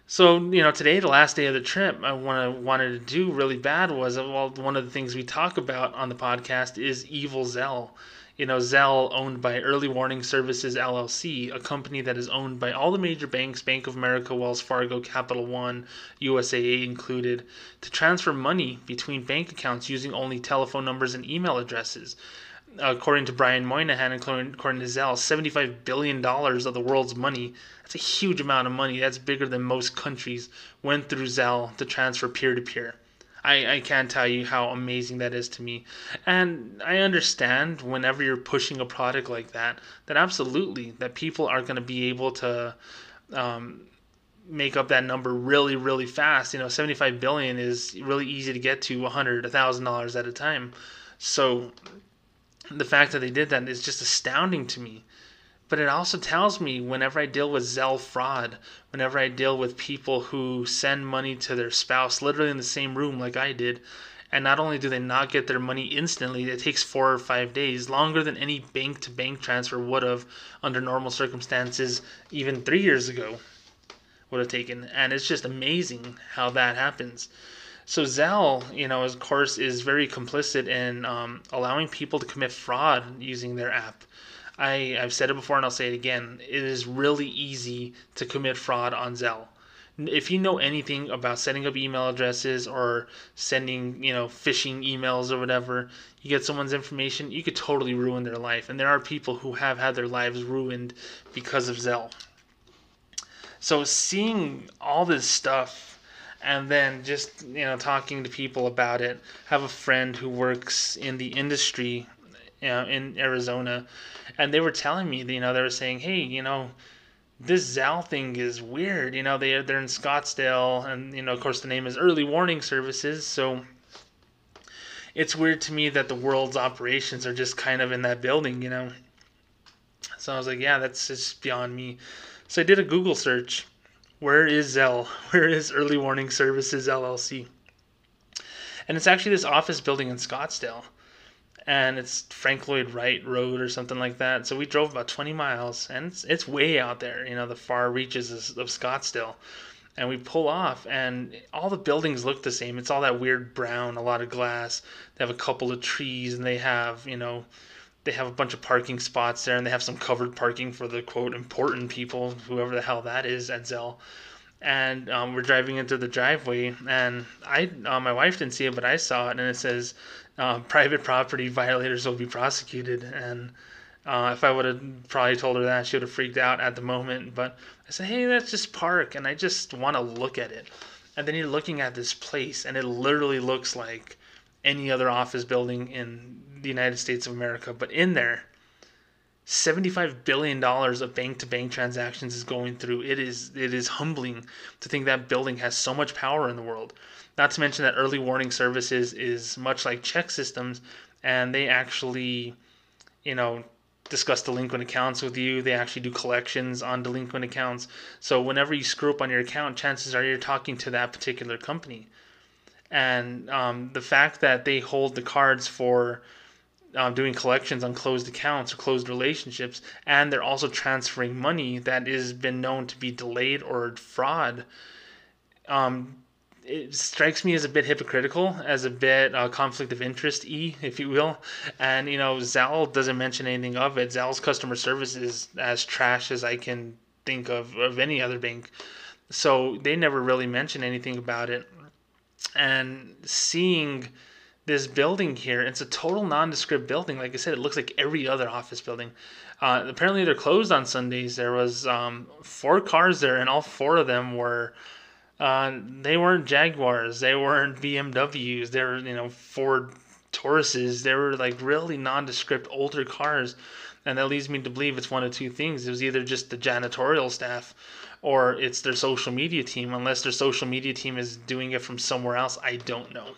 So you know, today, the last day of the trip, I want wanted to do really bad was well, one of the things we talk about on the podcast is Evil Zelle. You know, Zelle, owned by Early Warning Services LLC, a company that is owned by all the major banks, Bank of America, Wells Fargo, Capital One, USAA included, to transfer money between bank accounts using only telephone numbers and email addresses according to Brian Moynihan and according to Zelle, $75 billion of the world's money. That's a huge amount of money. That's bigger than most countries went through Zelle to transfer peer to peer. I, I can't tell you how amazing that is to me. And I understand whenever you're pushing a product like that, that absolutely, that people are going to be able to um, make up that number really, really fast. You know, 75 billion is really easy to get to 100, $1,000 at a time. So the fact that they did that is just astounding to me. But it also tells me whenever I deal with Zelle fraud, whenever I deal with people who send money to their spouse literally in the same room like I did, and not only do they not get their money instantly, it takes four or five days, longer than any bank to bank transfer would have under normal circumstances even three years ago would have taken. And it's just amazing how that happens. So Zelle, you know, of course, is very complicit in um, allowing people to commit fraud using their app. I, I've said it before and I'll say it again. It is really easy to commit fraud on Zelle. If you know anything about setting up email addresses or sending, you know, phishing emails or whatever, you get someone's information, you could totally ruin their life. And there are people who have had their lives ruined because of Zelle. So seeing all this stuff and then just you know talking to people about it. have a friend who works in the industry you know, in Arizona, and they were telling me, you know, they were saying, hey, you know, this Zelle thing is weird. You know, they they're in Scottsdale, and you know, of course, the name is Early Warning Services, so it's weird to me that the world's operations are just kind of in that building. You know, so I was like, yeah, that's just beyond me. So I did a Google search. Where is Zelle? [LAUGHS] Where is Early Warning Services LLC? And it's actually this office building in Scottsdale and it's Frank Lloyd Wright Road or something like that. So we drove about 20 miles, and it's, it's way out there, you know, the far reaches of Scottsdale. And we pull off, and all the buildings look the same. It's all that weird brown, a lot of glass. They have a couple of trees, and they have, you know, they have a bunch of parking spots there, and they have some covered parking for the quote important people, whoever the hell that is at Zelle. and um, we're driving into the driveway and i uh, my wife didn't see it but i saw it and it says uh, private property violators will be prosecuted. And uh, if I would have probably told her that, she would have freaked out at the moment. But I said, hey, that's just park, and I just want to look at it. And then you're looking at this place, and it literally looks like any other office building in the United States of America. But in there, $75 billion of bank to bank transactions is going through. It is it is humbling to think that building has so much power in the world. Not to mention that early warning services is much like ChexSystems and they actually, you know, discuss delinquent accounts with you. They actually do collections on delinquent accounts. So whenever you screw up on your account, chances are you're talking to that particular company. And um, the fact that they hold the cards for um, doing collections on closed accounts or closed relationships, and they're also transferring money that has been known to be delayed or fraud. Um, it strikes me as a bit hypocritical, as a bit uh, conflict of interest e, if you will. And you know, Zelle doesn't mention anything of it. Zelle's customer service is as trash as I can think of of any other bank. So they never really mention anything about it. And seeing this building here, it's a total nondescript building. Like I said, it looks like every other office building. Uh, apparently, they're closed on Sundays. There was um, four cars there, and all four of them were uh, they weren't Jaguars, they weren't BMWs, they were you know Ford Tauruses. They were like really nondescript older cars, and that leads me to believe it's one of two things. It was either just the janitorial staff, or it's their social media team. Unless their social media team is doing it from somewhere else, I don't know.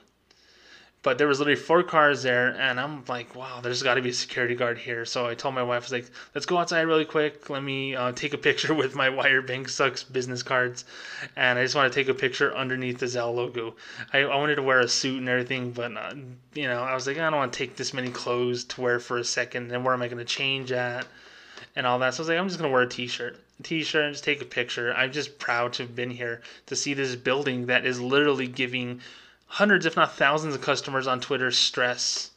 But there was literally four cars there, and I'm like, wow, there's got to be a security guard here. So I told my wife, I was like, let's go outside really quick. Let me uh, take a picture [LAUGHS] with my Why Your Bank Sucks business cards, and I just want to take a picture underneath the Zelle logo. I, I wanted to wear a suit and everything, but uh, you know, I was like, I don't want to take this many clothes to wear for a second. And where am I going to change at? And all that. So I was like, I'm just gonna wear a t-shirt, t-shirt, and just take a picture. I'm just proud to have been here to see this building that is literally giving hundreds, if not thousands, of customers on Twitter stress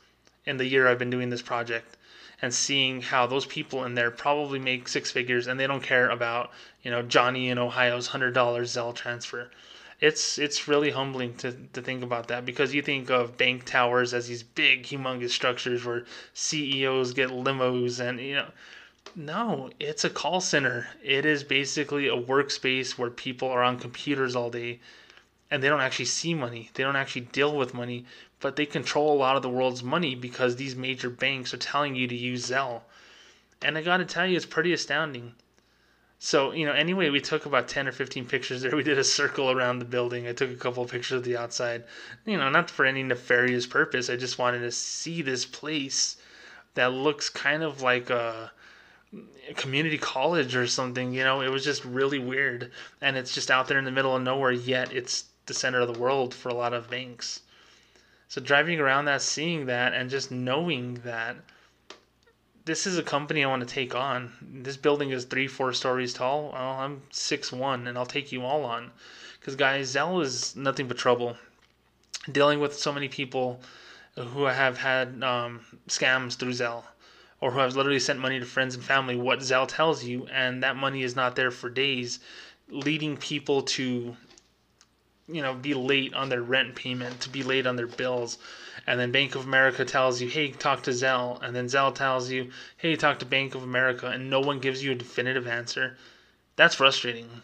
in the year I've been doing this project and seeing how those people in there probably make six figures and they don't care about you know Johnny in Ohio's hundred dollars Zelle transfer. It's it's really humbling to, to think about that because you think of bank towers as these big humongous structures where CEOs get limos and you know no, it's a call center. It is basically a workspace where people are on computers all day and they don't actually see money. They don't actually deal with money, but they control a lot of the world's money because these major banks are telling you to use Zelle. And I got to tell you, it's pretty astounding. So, you know, anyway, we took about 10 or 15 pictures there. [LAUGHS] We did a circle around the building. I took a couple of pictures of the outside. You know, not for any nefarious purpose. I just wanted to see this place that looks kind of like a community college or something. You know, it was just really weird. And it's just out there in the middle of nowhere, yet it's the center of the world for a lot of banks. So driving around that, seeing that, and just knowing that this is a company I want to take on. This building is three, four stories tall. Well, I'm six one, and I'll take you all on. Because guys, Zelle is nothing but trouble. Dealing with so many people who have had um, scams through Zelle, or who have literally sent money to friends and family. What Zelle tells you, and that money is not there for days, leading people to you know be late on their rent payment, to be late on their bills, and then Bank of America tells you, "Hey, talk to Zelle, and then Zelle tells you, "Hey, talk to Bank of America," and no one gives you a definitive answer. That's frustrating,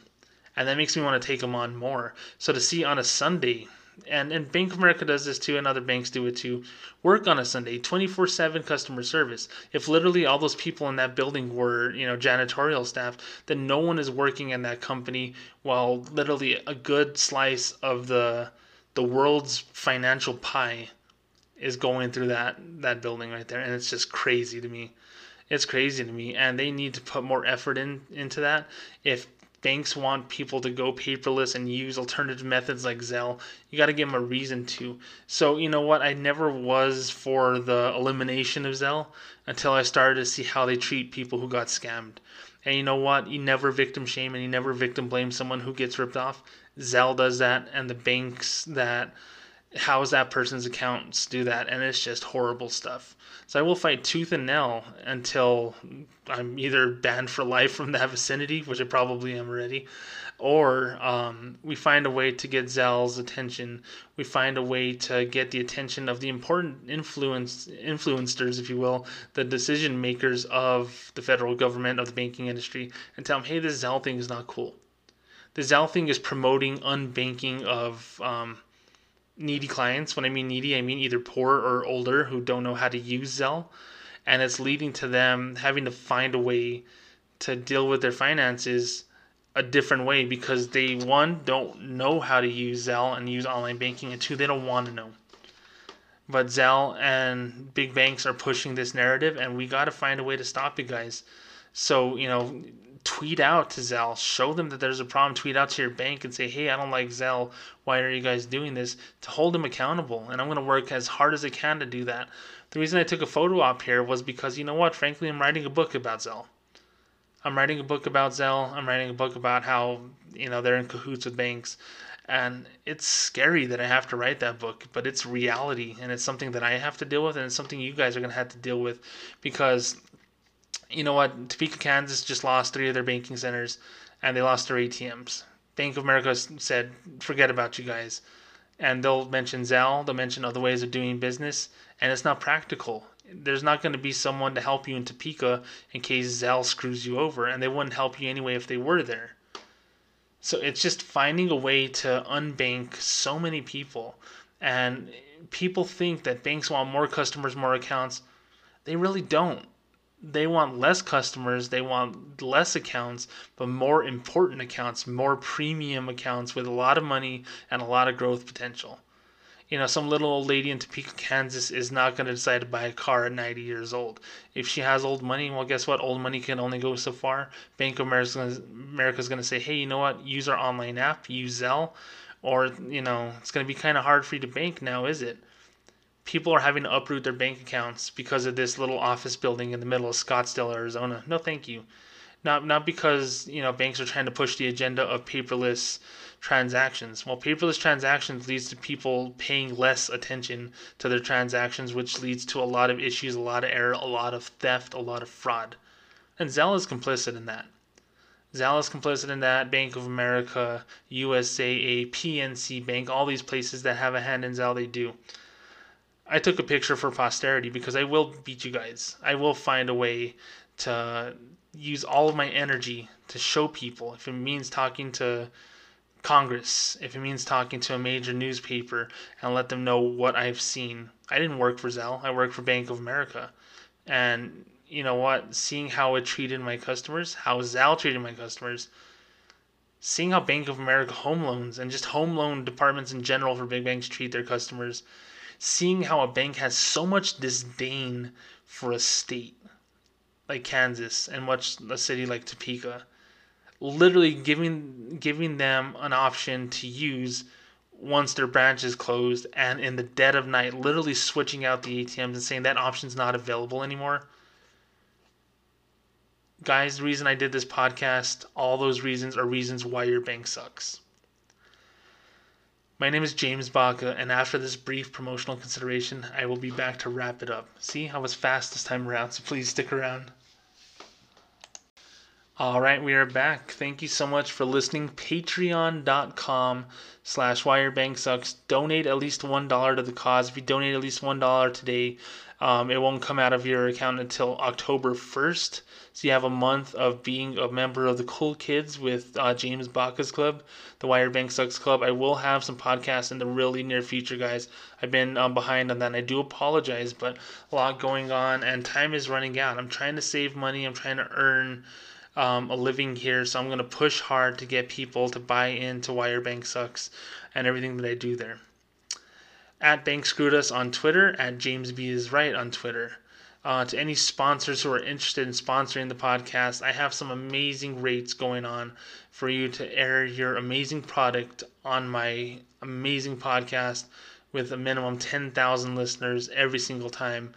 and that makes me want to take them on more. So to see on a Sunday and and Bank of America does this too, and other banks do it too. Work on a Sunday, twenty four seven customer service. If literally all those people in that building were you know janitorial staff, then no one is working in that company while literally a good slice of the the world's financial pie is going through that that building right there, and it's just crazy to me. It's crazy to me, and they need to put more effort in into that. If banks want people to go paperless and use alternative methods like Zelle, you got to give them a reason to. So, you know what? I never was for the elimination of Zelle until I started to see how they treat people who got scammed. And you know what? You never victim shame and you never victim blame someone who gets ripped off. Zelle does that, and the banks that house that person's accounts do that, and it's just horrible stuff. So I will fight tooth and nail until I'm either banned for life from that vicinity, which I probably am already, or um, we find a way to get Zelle's attention. We find a way to get the attention of the important influence influencers, if you will, the decision makers of the federal government of the banking industry, and tell them, hey, this Zelle thing is not cool. The Zelle thing is promoting unbanking of um, needy clients. When I mean needy, I mean either poor or older who don't know how to use Zelle. And it's leading to them having to find a way to deal with their finances a different way because they, one, don't know how to use Zelle and use online banking, and two, they don't want to know. But Zelle and big banks are pushing this narrative, and we got to find a way to stop it, guys. So, you know, tweet out to Zelle, show them that there's a problem, tweet out to your bank and say, hey, I don't like Zelle. Why are you guys doing this? To hold them accountable. And I'm going to work as hard as I can to do that. The reason I took a photo op here was because, you know what, frankly, I'm writing a book about Zelle. I'm writing a book about Zelle. I'm writing a book about how, you know, they're in cahoots with banks. And it's scary that I have to write that book, but it's reality and it's something that I have to deal with and it's something you guys are going to have to deal with because you know what? Topeka, Kansas just lost three of their banking centers and they lost their ATMs. Bank of America said, forget about you guys. And they'll mention Zelle, they'll mention other ways of doing business, and it's not practical. There's not going to be someone to help you in Topeka in case Zelle screws you over, and they wouldn't help you anyway if they were there. So it's just finding a way to unbank so many people. And people think that banks want more customers, more accounts. They really don't they want less customers, they want less accounts, but more important accounts, more premium accounts with a lot of money and a lot of growth potential. You know, some little old lady in Topeka, Kansas is not going to decide to buy a car at 90 years old. If she has old money, well, guess what? Old money can only go so far. Bank of America is going to say, hey, you know what? Use our online app, use Zelle. Or, you know, it's going to be kind of hard for you to bank now, is it? People are having to uproot their bank accounts because of this little office building in the middle of Scottsdale, Arizona. No, thank you. Not not because you know banks are trying to push the agenda of paperless transactions. Well, paperless transactions leads to people paying less attention to their transactions, which leads to a lot of issues, a lot of error, a lot of theft, a lot of fraud. And Zelle is complicit in that. Zelle is complicit in that. Bank of America, USAA, PNC Bank, all these places that have a hand in Zelle, they do. I took a picture for posterity because I will beat you guys. I will find a way to use all of my energy to show people if it means talking to Congress, if it means talking to a major newspaper and let them know what I've seen. I didn't work for Zelle, I worked for Bank of America. And you know what? Seeing how it treated my customers, how Zelle treated my customers, seeing how Bank of America home loans and just home loan departments in general for big banks treat their customers seeing how a bank has so much disdain for a state like Kansas and much a city like Topeka, literally giving giving them an option to use once their branch is closed and in the dead of night literally switching out the ATMs and saying that option's not available anymore. Guys, the reason I did this podcast, all those reasons are reasons why your bank sucks. My name is James Baca, and after this brief promotional consideration, I will be back to wrap it up. See, I was fast this time around, so please stick around. All right, we are back. Thank you so much for listening. Patreon.com slash WhyYourBankSucks. Donate at least $1 to the cause. If you donate at least $1 today, Um, it won't come out of your account until October 1st. So you have a month of being a member of the Cool Kids with uh, James Baca's club, the Why Your Bank Sucks Club. I will have some podcasts in the really near future, guys. I've been um, behind on that. I do apologize, but a lot going on and time is running out. I'm trying to save money. I'm trying to earn um, a living here, so I'm going to push hard to get people to buy into Why Your Bank Sucks and everything that I do there at Bank Screwed Us on Twitter, at James B is Right on Twitter. Uh, to any sponsors who are interested in sponsoring the podcast, I have some amazing rates going on for you to air your amazing product on my amazing podcast with a minimum 10,000 listeners every single time.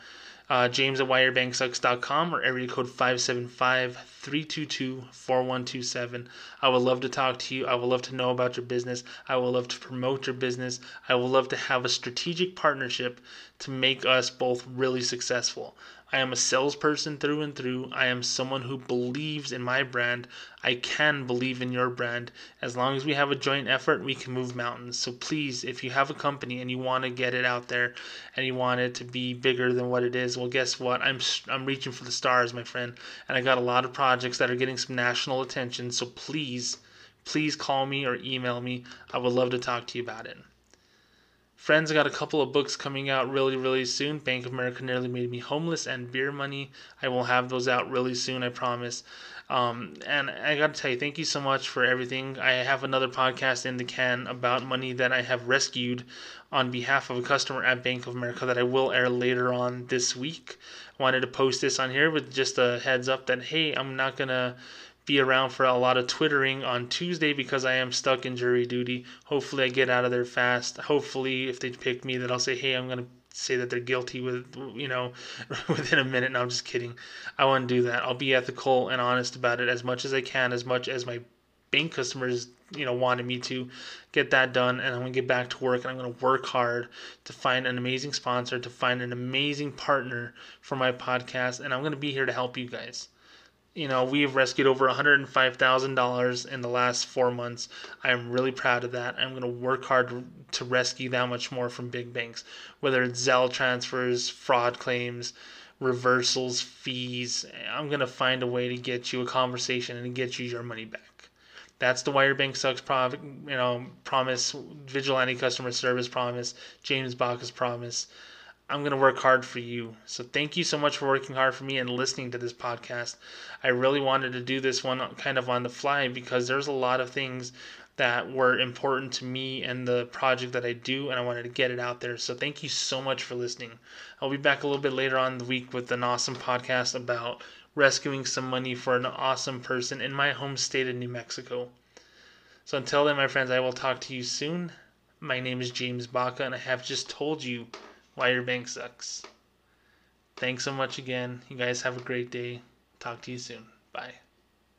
Uh, james at whyyourbanksucks.com or area code 575-322-4127 i would love to talk to you. I would love to know about your business. I would love to promote your business. I would love to have a strategic partnership to make us both really successful I am a salesperson through and through. I am someone who believes in my brand. I can believe in your brand. As long as we have a joint effort, we can move mountains. So please, if you have a company and you want to get it out there and you want it to be bigger than what it is, well, guess what? I'm I'm reaching for the stars, my friend. And I got a lot of projects that are getting some national attention. So please, please call me or email me. I would love to talk to you about it. Friends, got a couple of books coming out really, really soon. Bank of America Nearly Made Me Homeless and Beer Money. I will have those out really soon, I promise. Um, and I got to tell you, thank you so much for everything. I have another podcast in the can about money that I have rescued on behalf of a customer at Bank of America that I will air later on this week. Wanted to post this on here with just a heads up that, hey, I'm not going to be around for a lot of twittering on Tuesday because I am stuck in jury duty. Hopefully, I get out of there fast. Hopefully, if they pick me, that I'll say, hey, I'm gonna say that they're guilty with you know [LAUGHS] within a minute. No, I'm just kidding. I won't do that. I'll be ethical and honest about it as much as I can, as much as my bank customers you know wanted me to get that done and i'm going to get back to work and i'm going to work hard to find an amazing sponsor to find an amazing partner for my podcast and i'm going to be here to help you guys you know, we've rescued over $105,000 in the last four months. I'm really proud of that. I'm going to work hard to rescue that much more from big banks, whether it's Zelle transfers, fraud claims, reversals, fees. I'm going to find a way to get you a conversation and get you your money back. That's the Why Your Bank Sucks prov- you know, promise, vigilante customer service promise, James Baca's promise. I'm going to work hard for you. So thank you so much for working hard for me and listening to this podcast. I really wanted to do this one kind of on the fly because there's a lot of things that were important to me and the project that I do, and I wanted to get it out there. So thank you so much for listening. I'll be back a little bit later on the week with an awesome podcast about rescuing some money for an awesome person in my home state of New Mexico. So until then, my friends, I will talk to you soon. My name is James Baca, and I have just told you why your bank sucks. Thanks so much again. You guys have a great day. Talk to you soon. Bye.